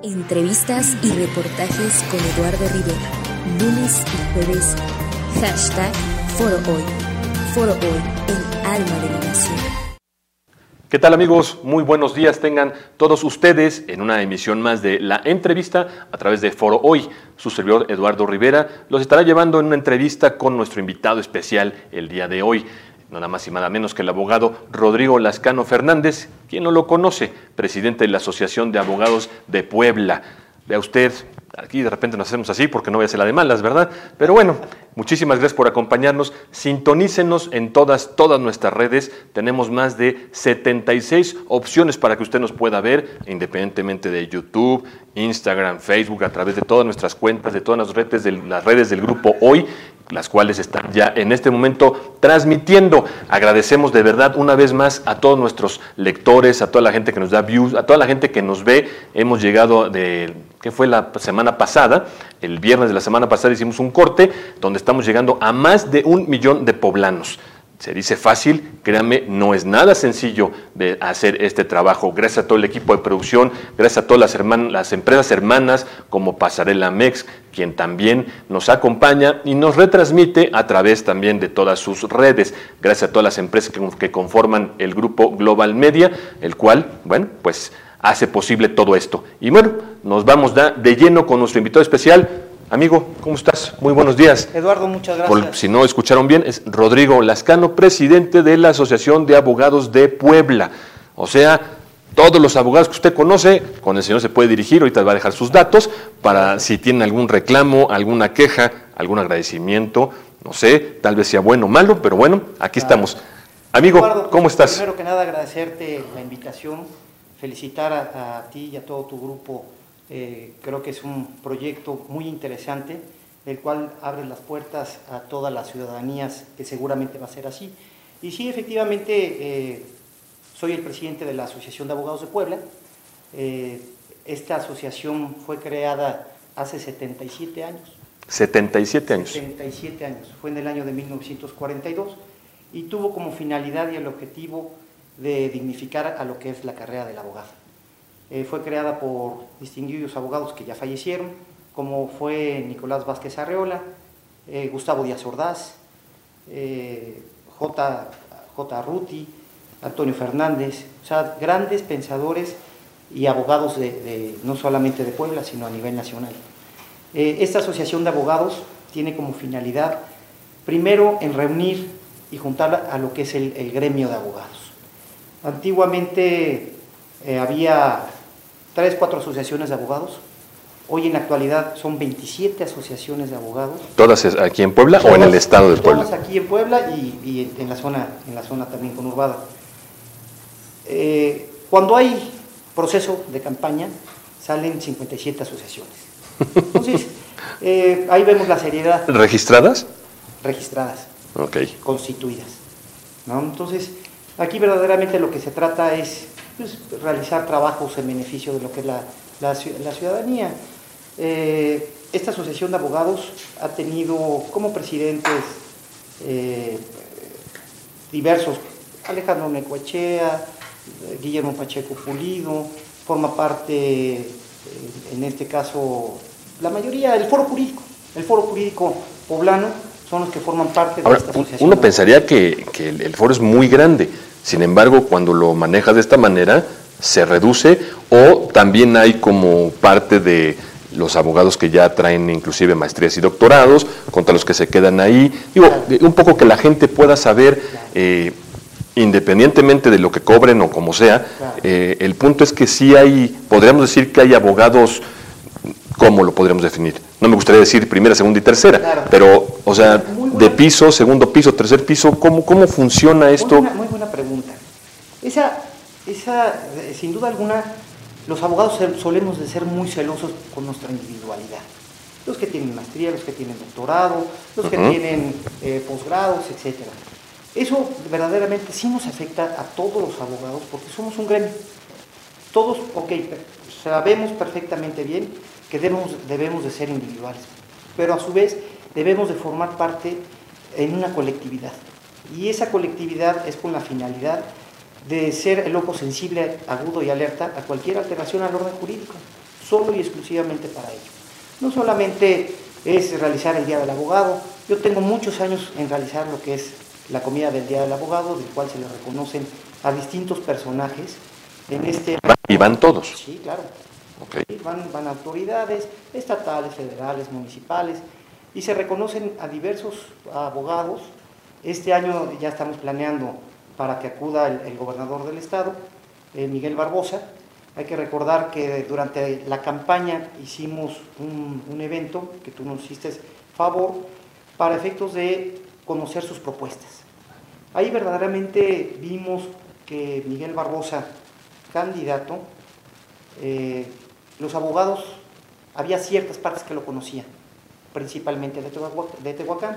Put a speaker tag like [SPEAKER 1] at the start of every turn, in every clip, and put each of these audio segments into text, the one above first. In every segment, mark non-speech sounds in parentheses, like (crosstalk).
[SPEAKER 1] Entrevistas y reportajes con Eduardo Rivera. Lunes y jueves. Hashtag Foro Hoy. Foro Hoy, el alma de la nación.
[SPEAKER 2] ¿Qué tal amigos? Muy buenos días tengan todos ustedes en una emisión más de la entrevista a través de Foro Hoy. Su servidor Eduardo Rivera los estará llevando en una entrevista con nuestro invitado especial el día de hoy nada más y nada menos que el abogado Rodrigo Lascano Fernández, quien no lo conoce, presidente de la Asociación de Abogados de Puebla. Vea usted, aquí de repente nos hacemos así porque no voy a hacer la de malas, ¿verdad? Pero bueno, muchísimas gracias por acompañarnos. Sintonícenos en todas, todas nuestras redes. Tenemos más de 76 opciones para que usted nos pueda ver, independientemente de YouTube, Instagram, Facebook, a través de todas nuestras cuentas, de todas las redes, de las redes del grupo Hoy las cuales están ya en este momento transmitiendo. Agradecemos de verdad una vez más a todos nuestros lectores, a toda la gente que nos da views, a toda la gente que nos ve. Hemos llegado de, ¿qué fue la semana pasada? El viernes de la semana pasada hicimos un corte donde estamos llegando a más de un millón de poblanos. Se dice fácil, créanme, no es nada sencillo de hacer este trabajo. Gracias a todo el equipo de producción, gracias a todas las, empresas hermanas como Pasarela Mex, quien también nos acompaña y nos retransmite a través también de todas sus redes. Gracias a todas las empresas que, que conforman el grupo Global Media, el cual, bueno, pues hace posible todo esto. Y bueno, nos vamos de lleno con nuestro invitado especial, Amigo, ¿cómo estás? Muy buenos días.
[SPEAKER 3] Eduardo, muchas gracias.
[SPEAKER 2] si no escucharon bien, es Rodrigo Lascano, presidente de la Asociación de Abogados de Puebla. O sea, todos los abogados que usted conoce, con el señor se puede dirigir, ahorita va a dejar sus datos, para si tiene algún reclamo, alguna queja, algún agradecimiento, no sé, tal vez sea bueno o malo, pero bueno, aquí estamos. Amigo, ¿cómo estás?
[SPEAKER 3] Primero que nada, agradecerte la invitación, felicitar a ti y a todo tu grupo eh, creo que es un proyecto muy interesante, el cual abre las puertas a todas las ciudadanías, que seguramente va a ser así. Y sí, efectivamente, eh, soy el presidente de la Asociación de Abogados de Puebla. Eh, esta asociación fue creada hace 77 años.
[SPEAKER 2] 77 años.
[SPEAKER 3] 77 años. Fue en el año de 1942 y tuvo como finalidad y el objetivo de dignificar a lo que es la carrera del abogado. Eh, fue creada por distinguidos abogados que ya fallecieron, como fue Nicolás Vázquez Arreola, eh, Gustavo Díaz Ordaz, eh, J. J. Ruti, Antonio Fernández, o sea, grandes pensadores y abogados de, no solamente de Puebla, sino a nivel nacional. esta asociación de abogados tiene como finalidad, primero, en reunir y juntar a lo que es el, gremio de abogados. Antiguamente había tres, cuatro asociaciones de abogados. Hoy en la actualidad son 27 asociaciones de abogados.
[SPEAKER 2] ¿Todas aquí en Puebla o en el estado de Puebla?
[SPEAKER 3] Todas aquí en Puebla y, en, la zona, en la zona también conurbada. Eh, cuando hay proceso de campaña, salen 57 asociaciones. Entonces, (laughs) eh, ahí vemos la seriedad.
[SPEAKER 2] ¿Registradas?
[SPEAKER 3] Registradas.
[SPEAKER 2] Ok.
[SPEAKER 3] Constituidas. Entonces, aquí verdaderamente lo que se trata es pues, realizar trabajos en beneficio de lo que es la, ciudadanía. Eh, esta asociación de abogados ha tenido como presidentes eh, diversos, Alejandro Necoechea, Guillermo Pacheco Pulido, forma parte, eh, en este caso, la mayoría del foro jurídico, el foro jurídico poblano, son los que forman parte de esta asociación.
[SPEAKER 2] Uno pensaría que, que el foro es muy grande, sin embargo, cuando lo manejas de esta manera, se reduce o también hay como parte de los abogados que ya traen inclusive maestrías y doctorados, contra los que se quedan ahí. Digo, un poco que la gente pueda saber, eh, independientemente de lo que cobren o como sea, eh, el punto es que sí hay, podríamos decir que hay abogados, ¿cómo lo podríamos definir? No me gustaría decir primera, segunda y tercera, pero, o sea, de piso, segundo piso, tercer piso, ¿cómo, cómo funciona esto?
[SPEAKER 3] muy buena pregunta. Esa, esa, eh, sin duda alguna, los abogados solemos de ser muy celosos con nuestra individualidad. Los que tienen maestría, los que tienen doctorado, los que tienen eh, posgrados, etc. Eso verdaderamente sí nos afecta a todos los abogados porque somos un gremio. Todos, ok, sabemos perfectamente bien que debemos, debemos de ser individuales, pero a su vez debemos de formar parte en una colectividad. Y esa colectividad es con la finalidad de ser el ojo sensible, agudo y alerta a cualquier alteración al orden jurídico. solo y exclusivamente para ello. No solamente es realizar el Día del Abogado, yo tengo muchos años en realizar lo que es la comida del Día del Abogado, del cual se le reconocen a distintos personajes en este...
[SPEAKER 2] ¿Y van todos?
[SPEAKER 3] Sí, claro. Van, van autoridades estatales, federales, municipales, y se reconocen a diversos abogados. Este año ya estamos planeando para que acuda el, gobernador del estado, eh, Miguel Barbosa. Hay que recordar que durante la campaña hicimos un, evento que tú nos hiciste favor para efectos de conocer sus propuestas. Ahí verdaderamente vimos que Miguel Barbosa, candidato, eh, los abogados, había ciertas partes que lo conocían, principalmente de Tehuacán,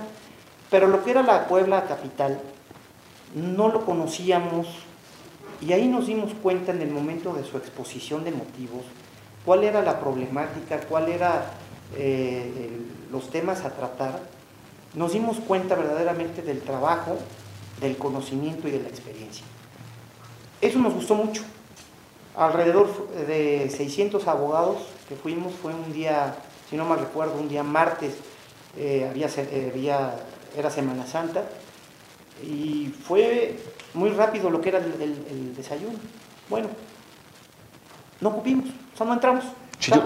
[SPEAKER 3] pero lo que era la Puebla capital, no lo conocíamos y ahí nos dimos cuenta en el momento de su exposición de motivos, cuál era la problemática, cuál eran eh, los temas a tratar, nos dimos cuenta verdaderamente del trabajo, del conocimiento y de la experiencia. Eso nos gustó mucho. Alrededor de 600 abogados que fuimos, fue un día, si no mal recuerdo, un día martes, eh, eh, había, era Semana Santa, y fue muy rápido lo que era el, desayuno. Bueno, no ocupimos, o no entramos.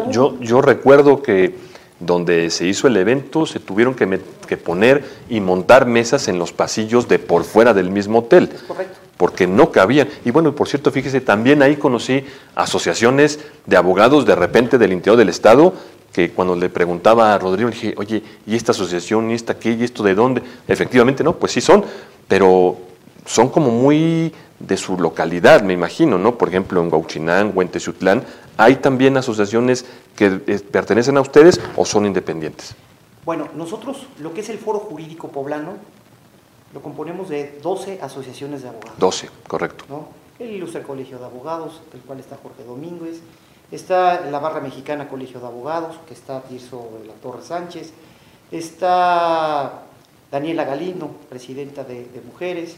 [SPEAKER 2] yo, yo recuerdo que donde se hizo el evento, se tuvieron que, poner y montar mesas en los pasillos de por fuera del mismo hotel.
[SPEAKER 3] correcto.
[SPEAKER 2] Porque no cabían. Y bueno, por cierto, fíjese, también ahí conocí asociaciones de abogados de repente del interior del Estado que cuando le preguntaba a Rodrigo, le dije, oye, ¿y esta asociación, y esta qué, y esto de dónde? Efectivamente, no, pues sí son, pero son como muy de su localidad, me imagino, ¿no? Por ejemplo, en Huachinán o en Teciutlán, ¿hay también asociaciones que eh, pertenecen a ustedes o son independientes?
[SPEAKER 3] Bueno, nosotros lo que es el Foro Jurídico Poblano lo componemos de 12 asociaciones de abogados.
[SPEAKER 2] 12, correcto.
[SPEAKER 3] El Ilustre Colegio de Abogados, del cual está Jorge Domínguez, está la Barra Mexicana Colegio de Abogados, que está Tirso de la Torre Sánchez, está Daniela Galindo, presidenta de, Mujeres,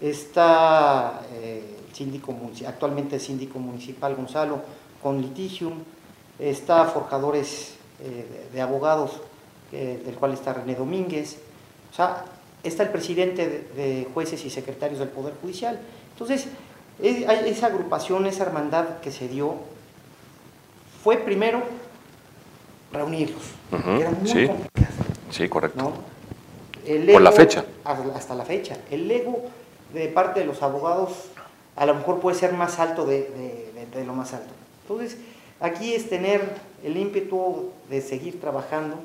[SPEAKER 3] está eh, síndico, actualmente el síndico municipal Gonzalo con Litigium, está Forjadores eh, de, Abogados, eh, del cual está René Domínguez, o sea, está el presidente de, jueces y secretarios del Poder Judicial. Entonces, esa agrupación, esa hermandad que se dio, fue primero reunirlos, era muy
[SPEAKER 2] sí.
[SPEAKER 3] complicado.
[SPEAKER 2] Sí, correcto.
[SPEAKER 3] Por
[SPEAKER 2] la fecha.
[SPEAKER 3] Hasta la fecha. El ego de parte de los abogados a lo mejor puede ser más alto de, de lo más alto. Entonces, Aquí es tener el ímpetu de seguir trabajando,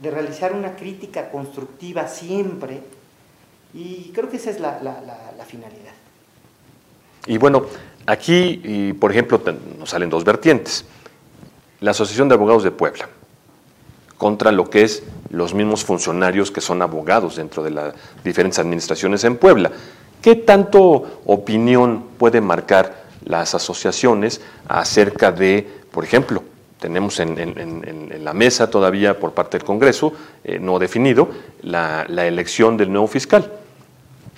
[SPEAKER 3] de realizar una crítica constructiva siempre, y creo que esa es la, finalidad.
[SPEAKER 2] Y bueno, aquí, por ejemplo, nos salen dos vertientes. La Asociación de Abogados de Puebla, contra lo que es los mismos funcionarios que son abogados dentro de las diferentes administraciones en Puebla. ¿Qué tanto opinión puede marcar las asociaciones acerca de, por ejemplo, tenemos en, la mesa todavía por parte del Congreso, eh, no definido, la, elección del nuevo fiscal.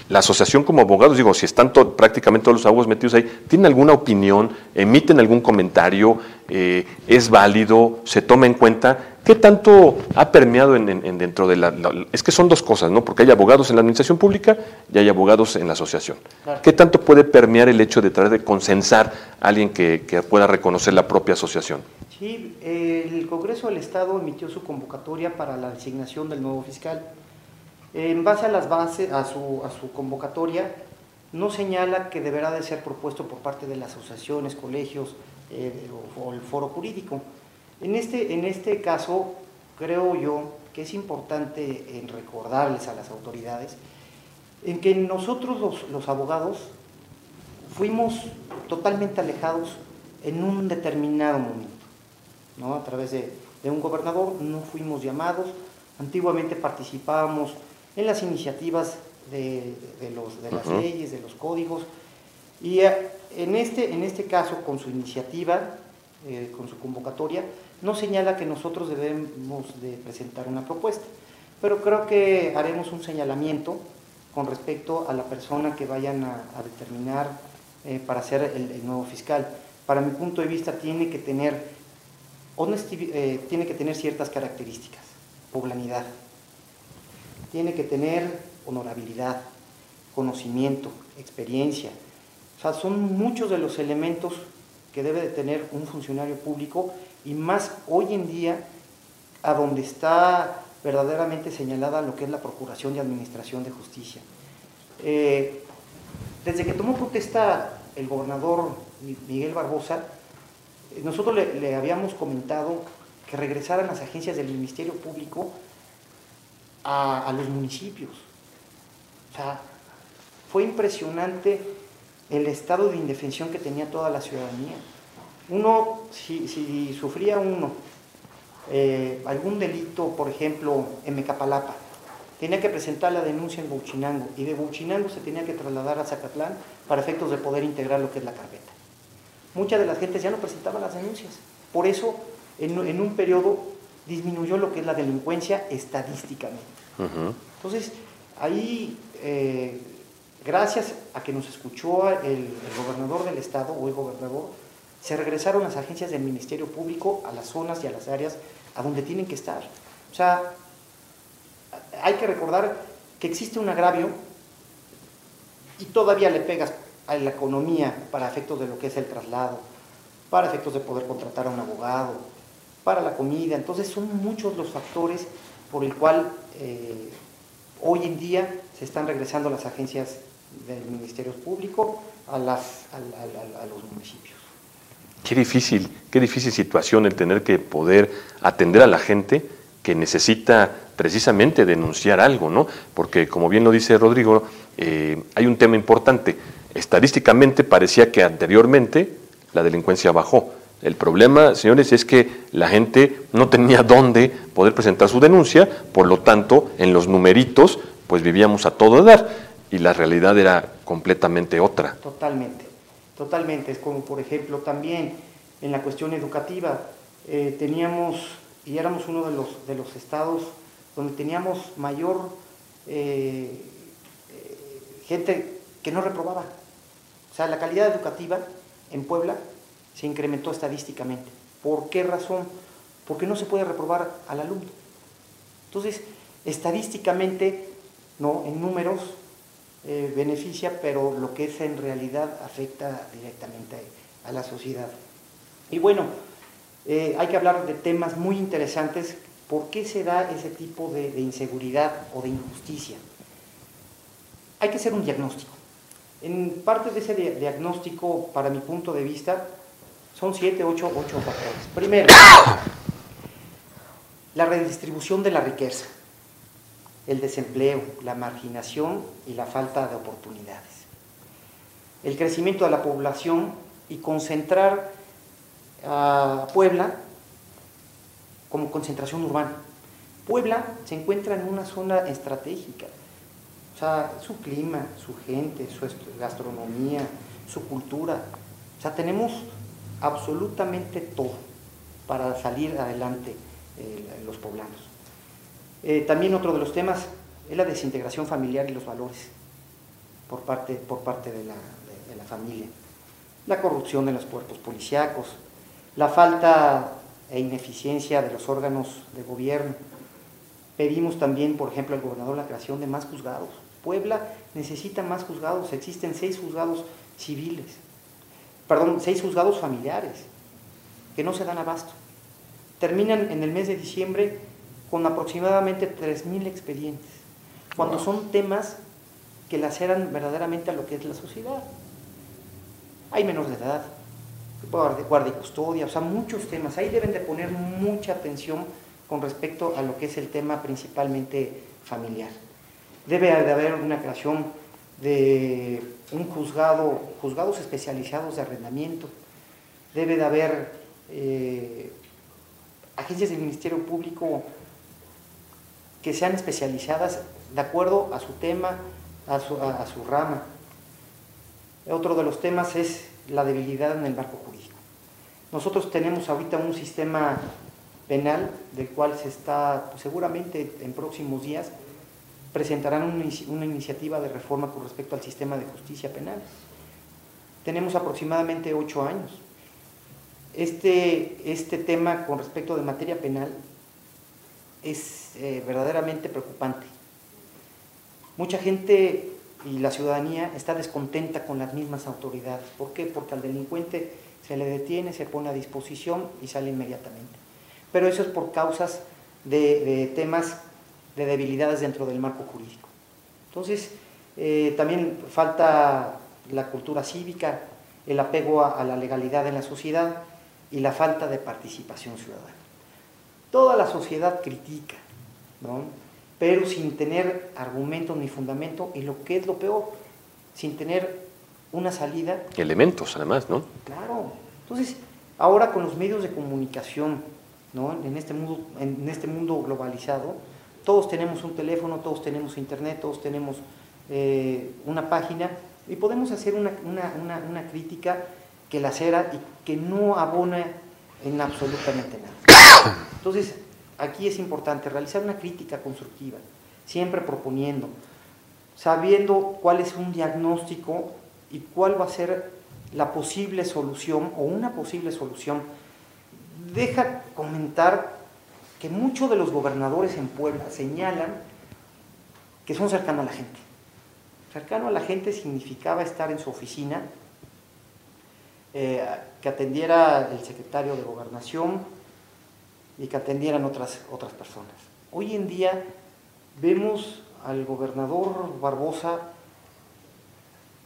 [SPEAKER 2] La asociación como abogados, digo, si están prácticamente todos los abogados metidos ahí, ¿tienen alguna opinión? ¿Emiten algún comentario? Eh, ¿Es válido? ¿Se toma en cuenta? ¿Qué tanto ha permeado en, dentro de la, Es que son dos cosas, ¿no? Porque hay abogados en la administración pública y hay abogados en la asociación. ¿Qué tanto puede permear el hecho de tratar de consensar a alguien que, pueda reconocer la propia asociación?
[SPEAKER 3] Sí, el Congreso del Estado emitió su convocatoria para la designación del nuevo fiscal. En base a las bases, a su, a su convocatoria, no señala que deberá de ser propuesto por parte de las asociaciones, colegios eh, o el foro jurídico en este, en este caso, creo yo que es importante en recordarles a las autoridades en que nosotros los, abogados fuimos totalmente alejados en un determinado momento, ¿no? A través de, un gobernador no fuimos llamados, antiguamente participábamos en las iniciativas de, los, de las leyes, de los códigos, y eh, en este, en este caso, con su iniciativa, eh, con su convocatoria, no señala que nosotros debemos de presentar una propuesta, pero creo que haremos un señalamiento con respecto a la persona que vayan a, determinar eh, para ser el, nuevo fiscal. Para mi punto de vista tiene que tener eh, tiene que tener ciertas características, poblanidad, tiene que tener honorabilidad, conocimiento, experiencia. O sea, son muchos de los elementos que debe de tener un funcionario público y más hoy en día a donde está verdaderamente señalada lo que es la Procuración de Administración de Justicia. Eh, desde que tomó protesta el gobernador Miguel Barbosa, nosotros le, habíamos comentado que regresaran las agencias del Ministerio Público a, los municipios. O sea, fue impresionante el estado de indefensión que tenía toda la ciudadanía. Uno, si, sufría uno eh, algún delito, por ejemplo, en Mecapalapa, tenía que presentar la denuncia en Bouchinango y de Bouchinango se tenía que trasladar a Zacatlán para efectos de poder integrar lo que es la carpeta. Muchas de las gentes ya no presentaban las denuncias. Por eso, en, un periodo disminuyó lo que es la delincuencia estadísticamente. Entonces, ahí, eh, gracias a que nos escuchó el, el gobernador del estado o el gobernador, se regresaron las agencias del Ministerio Público a las zonas y a las áreas a donde tienen que estar. O sea, hay que recordar que existe un agravio y todavía le pegas a la economía para efectos de lo que es el traslado, para efectos de poder contratar a un abogado, para la comida. Entonces son muchos los factores por el cual eh, hoy en día se están regresando las agencias del Ministerio Público a, los municipios.
[SPEAKER 2] Qué difícil, qué difícil situación el tener que poder atender a la gente que necesita precisamente denunciar algo, ¿no? Porque como bien lo dice Rodrigo, eh, hay un tema importante. Estadísticamente parecía que anteriormente la delincuencia bajó. El problema, señores, es que la gente no tenía dónde poder presentar su denuncia, por lo tanto, en los numeritos, pues vivíamos a todo dar y la realidad era completamente otra.
[SPEAKER 3] Totalmente, totalmente. Es como, por ejemplo, también en la cuestión educativa, eh, teníamos, y éramos uno de los, de los estados donde teníamos mayor eh, eh, gente que no reprobaba. O sea, la calidad educativa en Puebla se incrementó estadísticamente. ¿Por qué razón? Porque no se puede reprobar al alumno. Entonces, estadísticamente, no, en números eh, beneficia, pero lo que es en realidad afecta directamente a la sociedad. Y bueno, hay que hablar de temas muy interesantes ¿Por qué se da ese tipo de, inseguridad o de injusticia? Hay que hacer un diagnóstico. En parte de ese diagnóstico, para mi punto de vista, son siete, ocho, ocho factores. Primero, la redistribución de la riqueza, el desempleo, la marginación y la falta de oportunidades. El crecimiento de la población y concentrar a Puebla como concentración urbana. Puebla se encuentra en una zona estratégica. O sea, su clima, su gente, su gastronomía, su cultura. O sea, tenemos absolutamente todo para salir adelante eh, los poblanos. Eh, también otro de los temas es la desintegración familiar y los valores por parte, por parte de, la, de la familia. La corrupción de los cuerpos policíacos, la falta e ineficiencia de los órganos de gobierno. Pedimos también, por ejemplo, al gobernador la creación de más juzgados. Puebla necesita más juzgados, existen seis juzgados civiles, perdón, seis juzgados familiares que no se dan abasto. Terminan en el mes de diciembre con aproximadamente 3.000 expedientes, cuando son temas que laceran verdaderamente a lo que es la sociedad. Hay menores de edad, guardia y custodia, o sea, muchos temas. Ahí deben de poner mucha atención con respecto a lo que es el tema principalmente familiar. Debe de haber una creación de un juzgado, juzgados especializados de arrendamiento. Debe de haber eh, agencias del Ministerio Público que sean especializadas de acuerdo a su tema, a su, rama. Otro de los temas es la debilidad en el marco jurídico. Nosotros tenemos ahorita un sistema penal del cual se está, pues, seguramente en próximos días, presentarán una, iniciativa de reforma con respecto al sistema de justicia penal. Tenemos aproximadamente ocho años. este, este tema con respecto de materia penal es eh, verdaderamente preocupante. Mucha gente y la ciudadanía está descontenta con las mismas autoridades. ¿Por qué? Porque al delincuente se le detiene, se pone a disposición y sale inmediatamente. Pero eso es por causas de, temas de debilidades dentro del marco jurídico. Entonces, eh, también falta la cultura cívica, el apego a, la legalidad en la sociedad y la falta de participación ciudadana. Toda la sociedad critica, ¿no? pero sin tener argumentos ni fundamento y lo que es lo peor, sin tener una salida.
[SPEAKER 2] Elementos, además, ¿no?
[SPEAKER 3] Claro. Entonces, ahora con los medios de comunicación, ¿no? en, este mundo, en este mundo globalizado, todos tenemos un teléfono, todos tenemos internet, todos tenemos eh, una página y podemos hacer una, crítica que la cera y que no abona en absolutamente nada. Entonces, aquí es importante realizar una crítica constructiva, siempre proponiendo, sabiendo cuál es un diagnóstico y cuál va a ser la posible solución o una posible solución. Deja comentar que muchos de los gobernadores en Puebla señalan que son cercanos a la gente. Cercano a la gente significaba estar en su oficina, eh, que atendiera el secretario de gobernación, y que atendieran otras, otras personas. Hoy en día vemos al gobernador Barbosa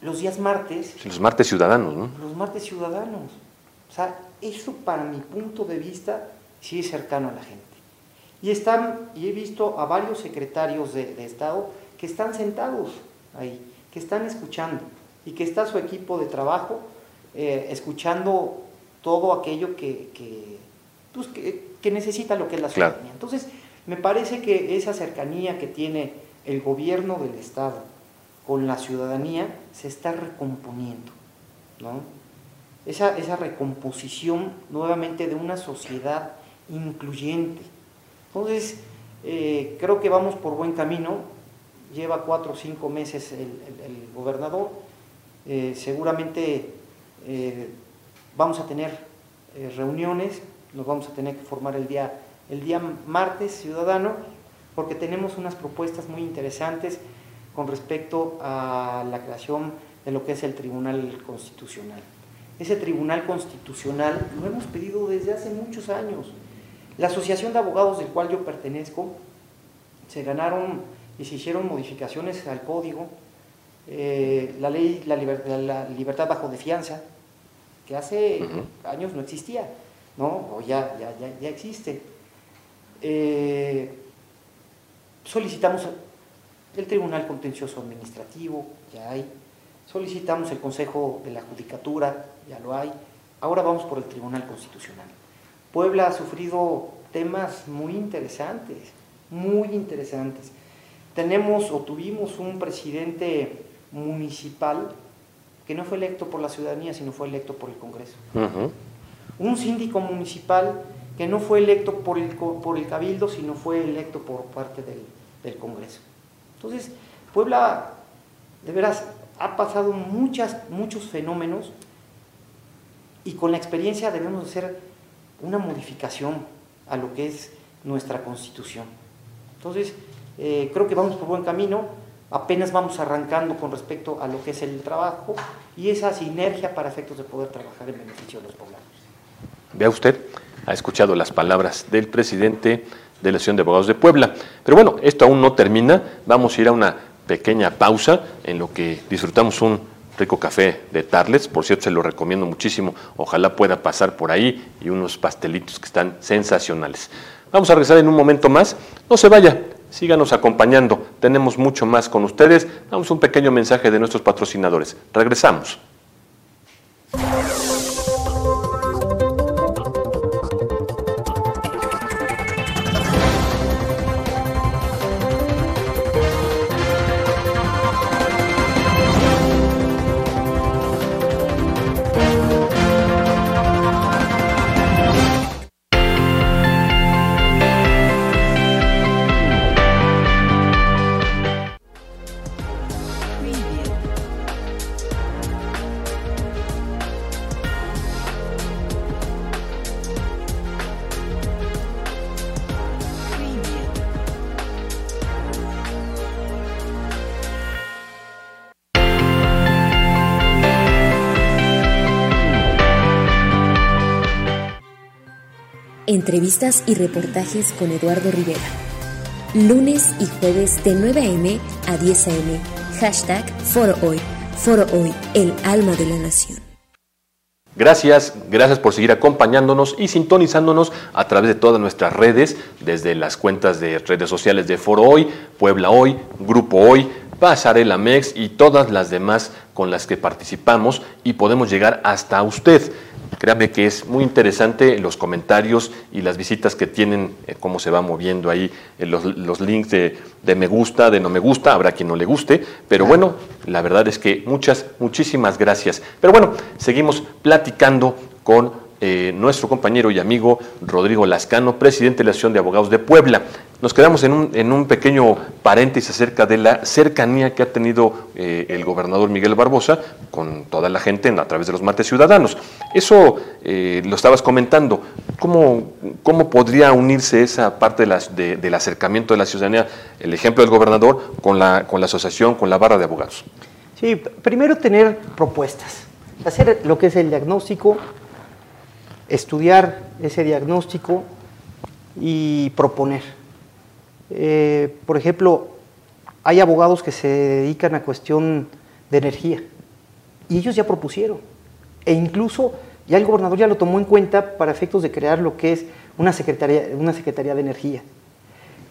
[SPEAKER 3] los días martes.
[SPEAKER 2] Los martes ciudadanos, ¿no?
[SPEAKER 3] Los martes ciudadanos. O sea, eso para mi punto de vista sí es cercano a la gente. Y están, y he visto a varios secretarios de, Estado que están sentados ahí, que están escuchando y que está su equipo de trabajo eh, escuchando todo aquello que, que, pues, que, que necesita lo que es la ciudadanía. Entonces, me parece que esa cercanía que tiene el gobierno del Estado con la ciudadanía se está recomponiendo, ¿no? Esa, esa recomposición nuevamente de una sociedad incluyente. Entonces, eh, creo que vamos por buen camino, lleva cuatro o cinco meses el, gobernador, eh, seguramente eh, vamos a tener reuniones nos vamos a tener que formar el día, el día martes ciudadano, porque tenemos unas propuestas muy interesantes con respecto a la creación de lo que es el Tribunal Constitucional. Ese Tribunal Constitucional lo hemos pedido desde hace muchos años. La Asociación de Abogados del cual yo pertenezco se ganaron y se hicieron modificaciones al código, eh, la ley la, la, libertad bajo de fianza, que hace años no existía. ¿no? O ya, ya, ya, existe. Eh, solicitamos el Tribunal Contencioso Administrativo, ya hay. Solicitamos el Consejo de la Judicatura, ya lo hay. Ahora vamos por el Tribunal Constitucional. Puebla ha sufrido temas muy interesantes, muy interesantes. Tenemos o tuvimos un presidente municipal que no fue electo por la ciudadanía, sino fue electo por el Congreso un síndico municipal que no fue electo por el, por el cabildo, sino fue electo por parte del, Congreso. Entonces, Puebla, de veras, ha pasado muchas, muchos fenómenos y con la experiencia debemos hacer una modificación a lo que es nuestra constitución. Entonces, eh, creo que vamos por buen camino, apenas vamos arrancando con respecto a lo que es el trabajo y esa sinergia para efectos de poder trabajar en beneficio de los poblados.
[SPEAKER 2] Vea usted, ha escuchado las palabras del presidente de la Asociación de Abogados de Puebla. Pero bueno, esto aún no termina. Vamos a ir a una pequeña pausa en lo que disfrutamos un rico café de Tarles. Por cierto, se lo recomiendo muchísimo. Ojalá pueda pasar por ahí y unos pastelitos que están sensacionales. Vamos a regresar en un momento más. No se vaya, síganos acompañando. Tenemos mucho más con ustedes. Damos un pequeño mensaje de nuestros patrocinadores. Regresamos.
[SPEAKER 1] Entrevistas y reportajes con Eduardo Rivera. Lunes y jueves de 9 a.m. a 10 a.m. Hashtag Foro Hoy. Foro Hoy, el alma de la nación.
[SPEAKER 2] Gracias, gracias por seguir acompañándonos y sintonizándonos a través de todas nuestras redes, desde las cuentas de redes sociales de Foro Hoy, Puebla Hoy, Grupo Hoy, Pasarela Mex y todas las demás con las que participamos y podemos llegar hasta usted. Créame que es muy interesante los comentarios y las visitas que tienen, eh, cómo se va moviendo ahí eh, los, los, links de, de, me gusta, de no me gusta, habrá quien no le guste, pero bueno, la verdad es que muchas, muchísimas gracias. Pero bueno, seguimos platicando con eh, nuestro compañero y amigo Rodrigo Lascano, presidente de la Asociación de Abogados de Puebla. Nos quedamos en un, en un pequeño paréntesis acerca de la cercanía que ha tenido eh, el gobernador Miguel Barbosa con toda la gente a través de los martes ciudadanos. Eso eh, lo estabas comentando. ¿Cómo, ¿Cómo podría unirse esa parte de de, del acercamiento de la ciudadanía, el ejemplo del gobernador, con la, con la asociación, con la barra de abogados?
[SPEAKER 3] Sí, primero tener propuestas, hacer lo que es el diagnóstico, estudiar ese diagnóstico y proponer. Eh, por ejemplo, hay abogados que se dedican a cuestión de energía y ellos ya propusieron e incluso ya el gobernador ya lo tomó en cuenta para efectos de crear lo que es una secretaría, una secretaría de energía.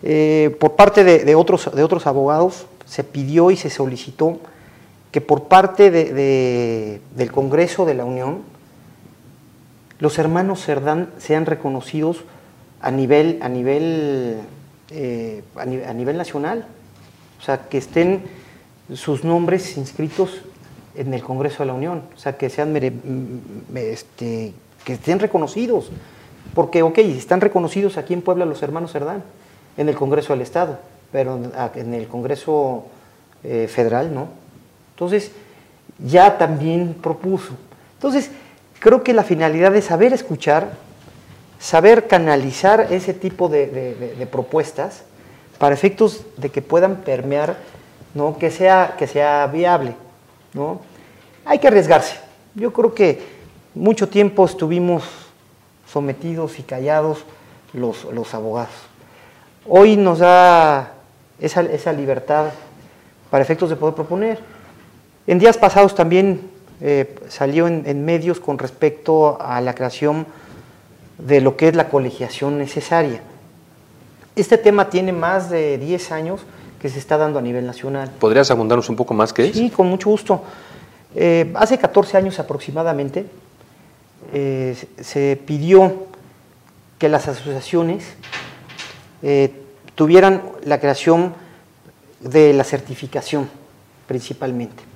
[SPEAKER 3] Eh, por parte de, otros, de otros abogados se pidió y se solicitó que por parte de, del Congreso de la Unión los hermanos Cerdán sean reconocidos a nivel, a nivel, eh, a, nivel, nacional. O sea, que estén sus nombres inscritos en el Congreso de la Unión. O sea, que sean este, que estén reconocidos. Porque, ok, están reconocidos aquí en Puebla los hermanos Cerdán, en el Congreso del Estado, pero en el Congreso eh, Federal no. Entonces, ya también propuso. Entonces, creo que la finalidad es saber escuchar, saber canalizar ese tipo de, propuestas para efectos de que puedan permear, ¿no? que, sea, que sea viable. ¿no? Hay que arriesgarse. Yo creo que mucho tiempo estuvimos sometidos y callados los, los abogados. Hoy nos da esa, esa libertad para efectos de poder proponer. En días pasados también eh, salió en, en, medios con respecto a la creación de lo que es la colegiación necesaria. Este tema tiene más de 10 años que se está dando a nivel nacional.
[SPEAKER 2] ¿Podrías abundarnos un poco más qué es?
[SPEAKER 3] Sí, con mucho gusto. Eh, hace 14 años aproximadamente eh, se pidió que las asociaciones tuvieran la creación de la certificación principalmente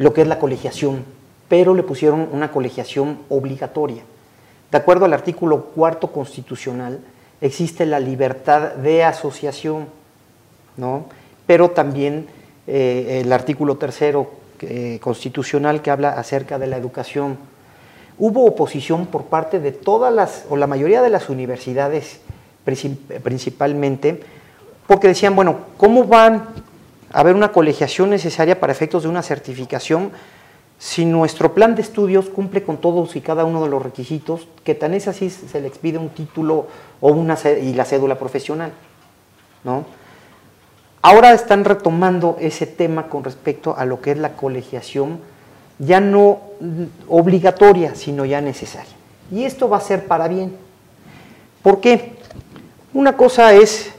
[SPEAKER 3] lo que es la colegiación, pero le pusieron una colegiación obligatoria. De acuerdo al artículo cuarto constitucional, existe la libertad de asociación, ¿no? pero también eh, el artículo tercero eh, constitucional que habla acerca de la educación. Hubo oposición por parte de todas las, o la mayoría de las universidades principalmente, porque decían, bueno, ¿cómo van haber una colegiación necesaria para efectos de una certificación si nuestro plan de estudios cumple con todos y cada uno de los requisitos, que tan es así se le expide un título o una y la cédula profesional, ¿no? Ahora están retomando ese tema con respecto a lo que es la colegiación, ya no obligatoria, sino ya necesaria. Y esto va a ser para bien. ¿Por qué? Una cosa es,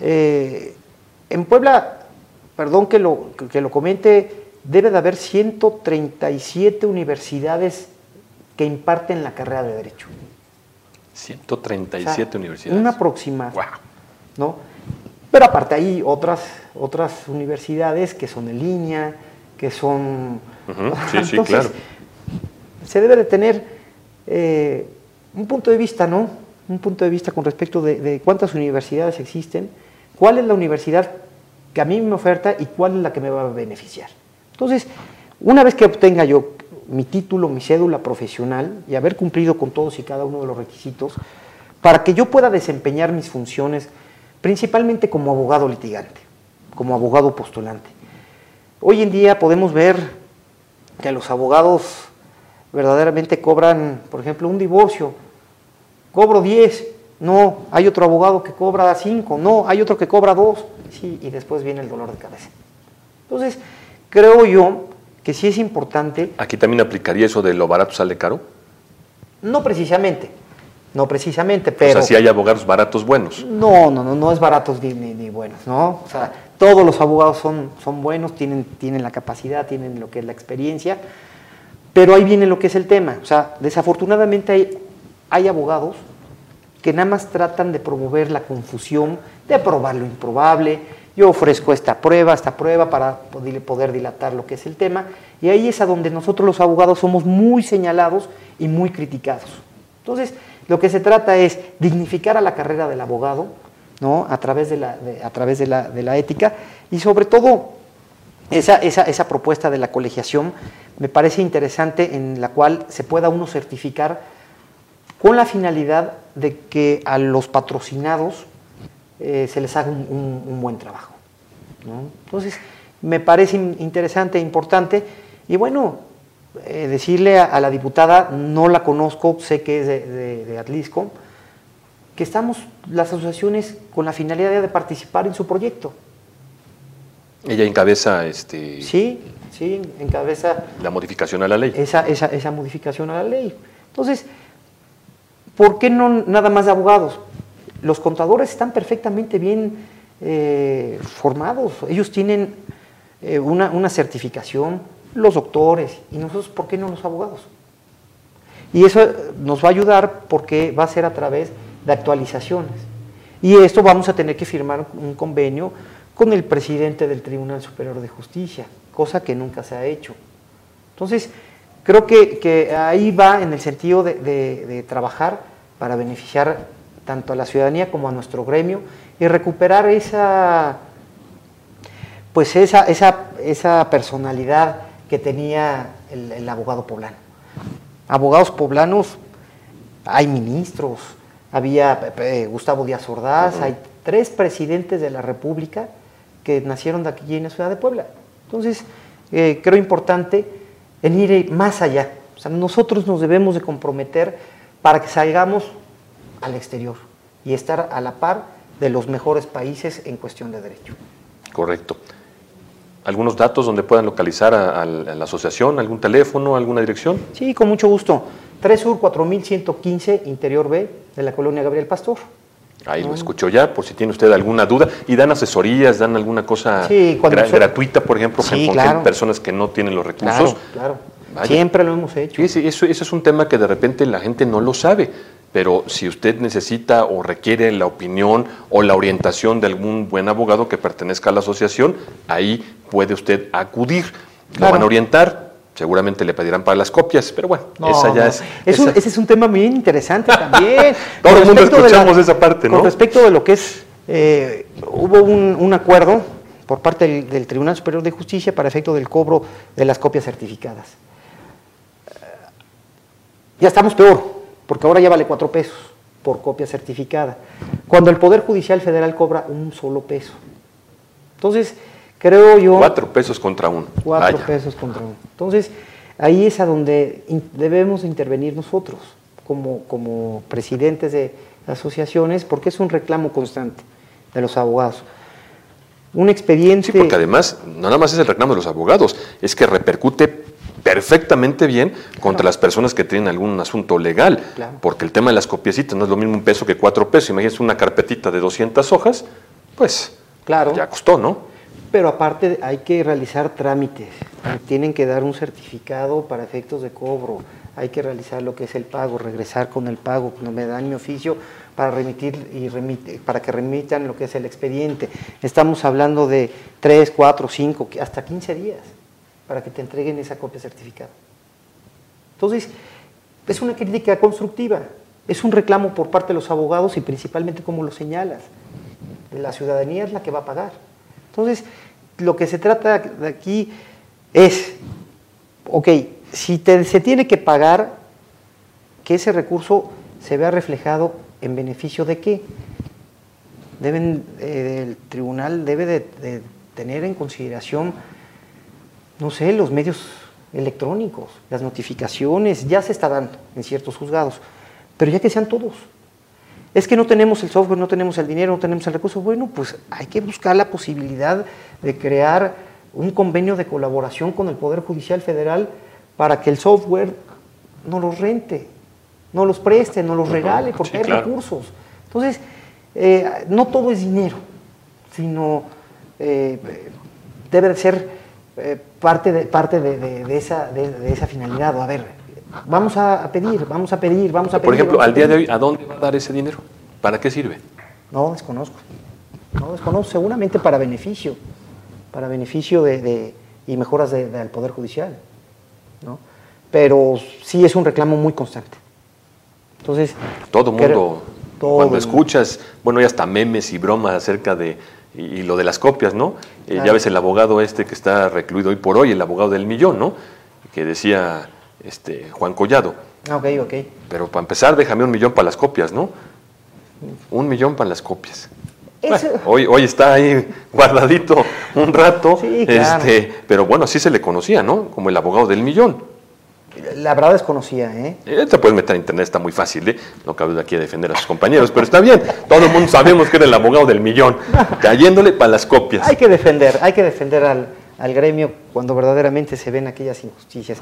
[SPEAKER 3] eh, en Puebla perdón que lo, que lo comente, debe de haber 137 universidades que imparten la carrera de Derecho.
[SPEAKER 2] 137 o sea, universidades.
[SPEAKER 3] Una aproximada. Wow. ¿no? Pero aparte hay otras, otras universidades que son en línea, que son...
[SPEAKER 2] Uh (laughs) -huh. Sí, Entonces, sí, claro.
[SPEAKER 3] Se debe de tener eh, un punto de vista, ¿no? Un punto de vista con respecto de, de cuántas universidades existen, cuál es la universidad que a mí me oferta y cuál es la que me va a beneficiar. Entonces, una vez que obtenga yo mi título, mi cédula profesional y haber cumplido con todos y cada uno de los requisitos, para que yo pueda desempeñar mis funciones, principalmente como abogado litigante, como abogado postulante. Hoy en día podemos ver que los abogados verdaderamente cobran, por ejemplo, un divorcio, cobro 10, no, hay otro abogado que cobra 5, no, hay otro que cobra 2, sí, y después viene el dolor de cabeza. Entonces, creo yo que sí es importante.
[SPEAKER 2] ¿Aquí también aplicaría eso de lo barato sale caro?
[SPEAKER 3] No precisamente, no precisamente, pero... O
[SPEAKER 2] sea, si hay abogados baratos buenos.
[SPEAKER 3] No, no, no, no es baratos ni, ni, buenos, ¿no? O sea, todos los abogados son, son buenos, tienen, tienen la capacidad, tienen lo que es la experiencia, pero ahí viene lo que es el tema. O sea, desafortunadamente hay, hay abogados que nada más tratan de promover la confusión, de probar lo improbable. Yo ofrezco esta prueba, esta prueba para poder dilatar lo que es el tema, y ahí es a donde nosotros los abogados somos muy señalados y muy criticados. Entonces, lo que se trata es dignificar a la carrera del abogado, ¿no? a través de la, a través de la, de la ética, y sobre todo esa, esa, esa propuesta de la colegiación me parece interesante en la cual se pueda uno certificar con la finalidad de que a los patrocinados eh, se les haga un, buen trabajo. Entonces, me parece interesante e importante. Y bueno, eh, decirle a, la diputada, no la conozco, sé que es de, Atlisco, que estamos las asociaciones con la finalidad de participar en su proyecto.
[SPEAKER 2] Ella encabeza este.
[SPEAKER 3] Sí, sí, encabeza.
[SPEAKER 2] La modificación a la ley.
[SPEAKER 3] Esa, esa, esa modificación a la ley. Entonces, ¿Por qué no nada más de abogados? Los contadores están perfectamente bien eh, formados, ellos tienen eh, una, certificación, los doctores, y nosotros, ¿por qué no los abogados? Y eso nos va a ayudar porque va a ser a través de actualizaciones. Y esto vamos a tener que firmar un convenio con el presidente del Tribunal Superior de Justicia, cosa que nunca se ha hecho. Entonces, Creo que, ahí va en el sentido de, trabajar para beneficiar tanto a la ciudadanía como a nuestro gremio y recuperar esa, pues esa, esa, personalidad que tenía el, abogado poblano. Abogados poblanos, hay ministros, había Gustavo Díaz Ordaz, hay tres presidentes de la República que nacieron de aquí en la ciudad de Puebla. Entonces, eh, creo importante en ir más allá. O sea, nosotros nos debemos de comprometer para que salgamos al exterior y estar a la par de los mejores países en cuestión de derecho.
[SPEAKER 2] Correcto. ¿Algunos datos donde puedan localizar a, la asociación? ¿Algún teléfono? ¿Alguna dirección?
[SPEAKER 3] Sí, con mucho gusto. 3 Sur 4115, Interior B, de la colonia Gabriel Pastor.
[SPEAKER 2] Ahí lo escuchó ya, por si tiene usted alguna duda. ¿Y dan asesorías, dan alguna cosa gratuita, por ejemplo, con personas que no tienen los recursos?
[SPEAKER 3] Claro, claro. Siempre lo hemos hecho.
[SPEAKER 2] Sí, eso, eso es un tema que de repente la gente no lo sabe. Pero si usted necesita o requiere la opinión o la orientación de algún buen abogado que pertenezca a la asociación, ahí puede usted acudir. Lo van a orientar, Seguramente le pedirán para las copias, pero bueno, esa ya es.
[SPEAKER 3] ese es un tema bien interesante también. (laughs)
[SPEAKER 2] Todo el mundo escuchamos esa parte, ¿no?
[SPEAKER 3] Con respecto de lo que es. Eh, hubo un, acuerdo por parte del, Tribunal Superior de Justicia para efecto del cobro de las copias certificadas. Eh, ya estamos peor, porque ahora ya vale cuatro pesos por copia certificada, cuando el Poder Judicial Federal cobra un solo peso. Entonces, creo yo...
[SPEAKER 2] Cuatro pesos contra uno.
[SPEAKER 3] Cuatro pesos contra uno. Entonces, ahí es a donde debemos intervenir nosotros, como, como presidentes de asociaciones, porque es un reclamo constante de los abogados. Un expediente...
[SPEAKER 2] Sí, porque además, no nada más es el reclamo de los abogados, es que repercute perfectamente bien contra las personas que tienen algún asunto legal, porque el tema de las copiecitas no es lo mismo un peso que cuatro pesos. Imagínense una carpetita de 200 hojas, pues claro. ya costó, ¿no?
[SPEAKER 3] pero aparte hay que realizar trámites, tienen que dar un certificado para efectos de cobro, hay que realizar lo que es el pago, regresar con el pago, cuando me dan mi oficio para remitir y para que remitan lo que es el expediente. Estamos hablando de 3, 4, 5, hasta 15 días para que te entreguen esa copia certificada. Entonces, es una crítica constructiva, es un reclamo por parte de los abogados y principalmente como lo señalas, la ciudadanía es la que va a pagar. Entonces, lo que se trata de aquí es, ok, si se tiene que pagar, que ese recurso se vea reflejado en beneficio de qué. Deben, eh, el tribunal debe de, tener en consideración, no sé, los medios electrónicos, las notificaciones, ya se está dando en ciertos juzgados, pero ya que sean todos, Es que no tenemos el software, no tenemos el dinero, no tenemos el recurso. Bueno, pues hay que buscar la posibilidad de crear un convenio de colaboración con el Poder Judicial Federal para que el software no los rente, no los preste, no los regale, porque hay recursos. Entonces, eh, no todo es dinero, sino eh, debe de ser eh, parte, de, parte de, esa, de, esa finalidad. A ver, vamos a pedir, vamos a pedir, vamos a pedir.
[SPEAKER 2] Por ejemplo, al día de hoy, ¿a dónde va a dar ese dinero? ¿Para qué sirve?
[SPEAKER 3] No, desconozco. No, desconozco, seguramente para beneficio, para beneficio de, y mejoras del Poder Judicial. ¿no? Pero sí es un reclamo muy constante. Entonces,
[SPEAKER 2] todo mundo, cuando escuchas, bueno, hay hasta memes y bromas acerca de y, lo de las copias, ¿no? Eh, ya ves el abogado este que está recluido hoy por hoy, el abogado del millón, ¿no? Que decía este, Juan Collado.
[SPEAKER 3] Ah, ok, ok.
[SPEAKER 2] Pero para empezar, déjame un millón para las copias, ¿no? Un millón para las copias. hoy, hoy está ahí guardadito un rato, este, pero bueno, así se le conocía, ¿no? Como el abogado del millón.
[SPEAKER 3] La verdad desconocía, ¿eh?
[SPEAKER 2] ¿eh? Te puedes meter a internet, está muy fácil, ¿eh? No cabe aquí a defender a sus compañeros, pero está bien. Todo el mundo sabemos que era el abogado del millón, cayéndole para las copias.
[SPEAKER 3] Hay que defender, hay que defender al, gremio cuando verdaderamente se ven aquellas injusticias.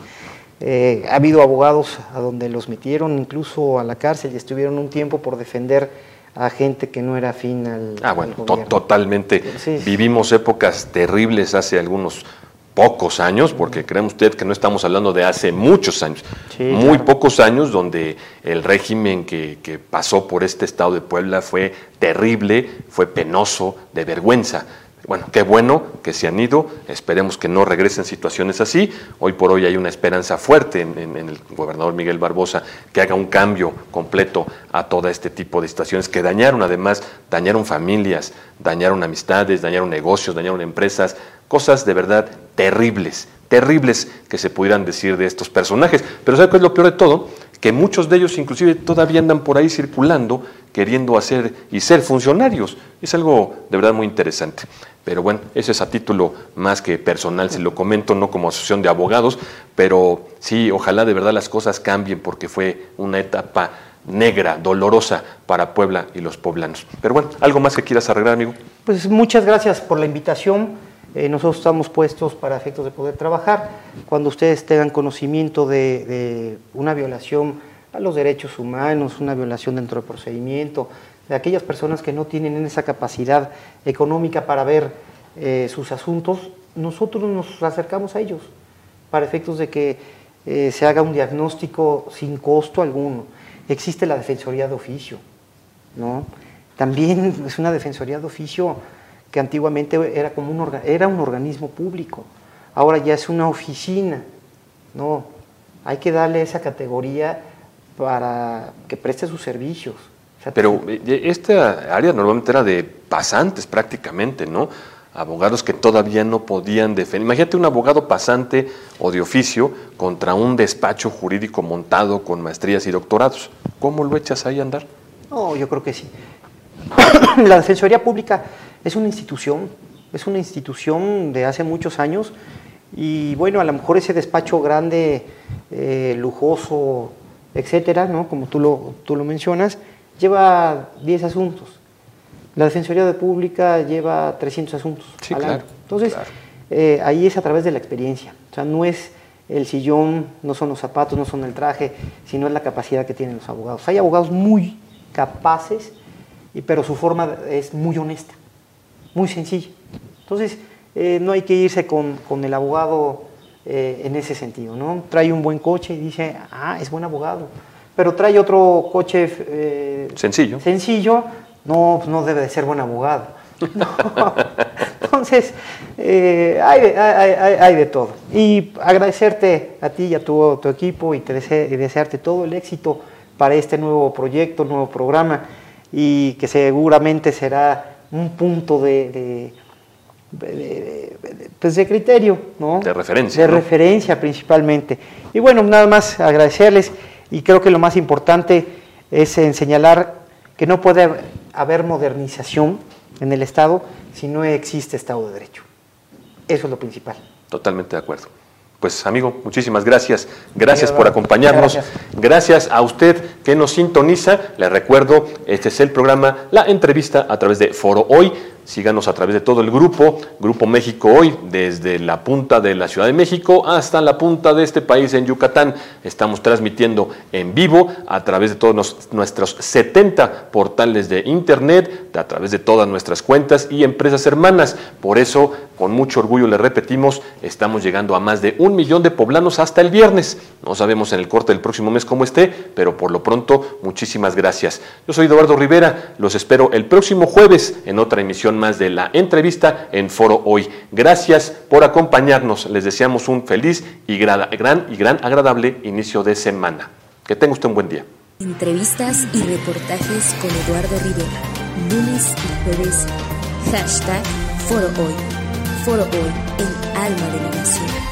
[SPEAKER 3] Eh, ha habido abogados a donde los metieron incluso a la cárcel y estuvieron un tiempo por defender a gente que no era afín al.
[SPEAKER 2] Ah, bueno, totalmente. Vivimos épocas terribles hace algunos pocos años, porque cree usted que no estamos hablando de hace muchos años, muy pocos años donde el régimen que, que, pasó por este estado de Puebla fue terrible, fue penoso, de vergüenza. Bueno, qué bueno que se han ido, esperemos que no regresen situaciones así. Hoy por hoy hay una esperanza fuerte en, en, el gobernador Miguel Barbosa que haga un cambio completo a todo este tipo de situaciones que dañaron además, dañaron familias, dañaron amistades, dañaron negocios, dañaron empresas, cosas de verdad terribles, terribles que se pudieran decir de estos personajes. Pero ¿sabe qué es lo peor de todo? Que muchos de ellos inclusive todavía andan por ahí circulando queriendo hacer y ser funcionarios. Es algo de verdad muy interesante. Pero bueno, eso es a título más que personal, si lo comento, no como asociación de abogados, pero sí, ojalá de verdad las cosas cambien porque fue una etapa negra, dolorosa para Puebla y los poblanos. Pero bueno, ¿algo más que quieras arreglar, amigo?
[SPEAKER 3] Pues muchas gracias por la invitación. Eh, nosotros estamos puestos para efectos de poder trabajar. Cuando ustedes tengan conocimiento de, una violación a los derechos humanos, una violación dentro del procedimiento, de aquellas personas que no tienen esa capacidad económica para ver eh, sus asuntos, nosotros nos acercamos a ellos para efectos de que eh, se haga un diagnóstico sin costo alguno. Existe la Defensoría de Oficio, ¿no? También es una Defensoría de Oficio que antiguamente era, como un, era un organismo público, ahora ya es una oficina. No, hay que darle esa categoría para que preste sus servicios.
[SPEAKER 2] Pero eh, esta área normalmente era de pasantes prácticamente, ¿no? Abogados que todavía no podían defender. Imagínate un abogado pasante o de oficio contra un despacho jurídico montado con maestrías y doctorados. ¿Cómo lo echas ahí a andar?
[SPEAKER 3] No, yo creo que sí. (coughs) La Defensoría Pública es una institución, es una institución de hace muchos años y bueno, a lo mejor ese despacho grande, eh, lujoso, etcétera, ¿no? como tú lo, tú lo mencionas, lleva 10 asuntos. La Defensoría de Pública lleva 300 asuntos al año. Entonces, eh, ahí es a través de la experiencia. O sea, no es el sillón, no son los zapatos, no son el traje, sino es la capacidad que tienen los abogados. Hay abogados muy capaces, pero su forma es muy honesta muy sencillo. Entonces, eh, no hay que irse con, el abogado eh, en ese sentido, ¿no? Trae un buen coche y dice, ah, es buen abogado. Pero trae otro coche
[SPEAKER 2] eh, sencillo.
[SPEAKER 3] Sencillo, no, pues no debe de ser buen abogado. (laughs) Entonces, hay, de, hay, de, todo. Y agradecerte a ti y a tu, tu equipo y, te y desearte todo el éxito para este nuevo proyecto, nuevo programa y que seguramente será un punto de, pues de criterio, ¿no?
[SPEAKER 2] De referencia.
[SPEAKER 3] De referencia principalmente. Y bueno, nada más agradecerles y creo que lo más importante es en señalar que no puede haber modernización en el Estado si no existe Estado de Derecho. Eso es lo principal.
[SPEAKER 2] Totalmente de acuerdo. Pues amigo, muchísimas gracias. Gracias por acompañarnos. Gracias. a usted que nos sintoniza. Le recuerdo, este es el programa La Entrevista a través de Foro Hoy. Síganos a través de todo el grupo, Grupo México Hoy, desde la punta de la Ciudad de México hasta la punta de este país en Yucatán. Estamos transmitiendo en vivo a través de todos nuestros 70 portales de Internet, a través de todas nuestras cuentas y empresas hermanas. Por eso, con mucho orgullo le repetimos, estamos llegando a más de un millón de poblanos hasta el viernes. No sabemos en el corte del próximo mes cómo esté, pero por lo pronto, muchísimas gracias. Yo soy Eduardo Rivera, los espero el próximo jueves en otra emisión más de la entrevista en Foro Hoy. Gracias por acompañarnos. Les deseamos un feliz y gran, y gran agradable inicio de semana. Que tenga usted un buen día.
[SPEAKER 1] Entrevistas y reportajes con Eduardo Rivera. Lunes y jueves. Hashtag Foro Hoy. Foro Hoy, el alma de la nación.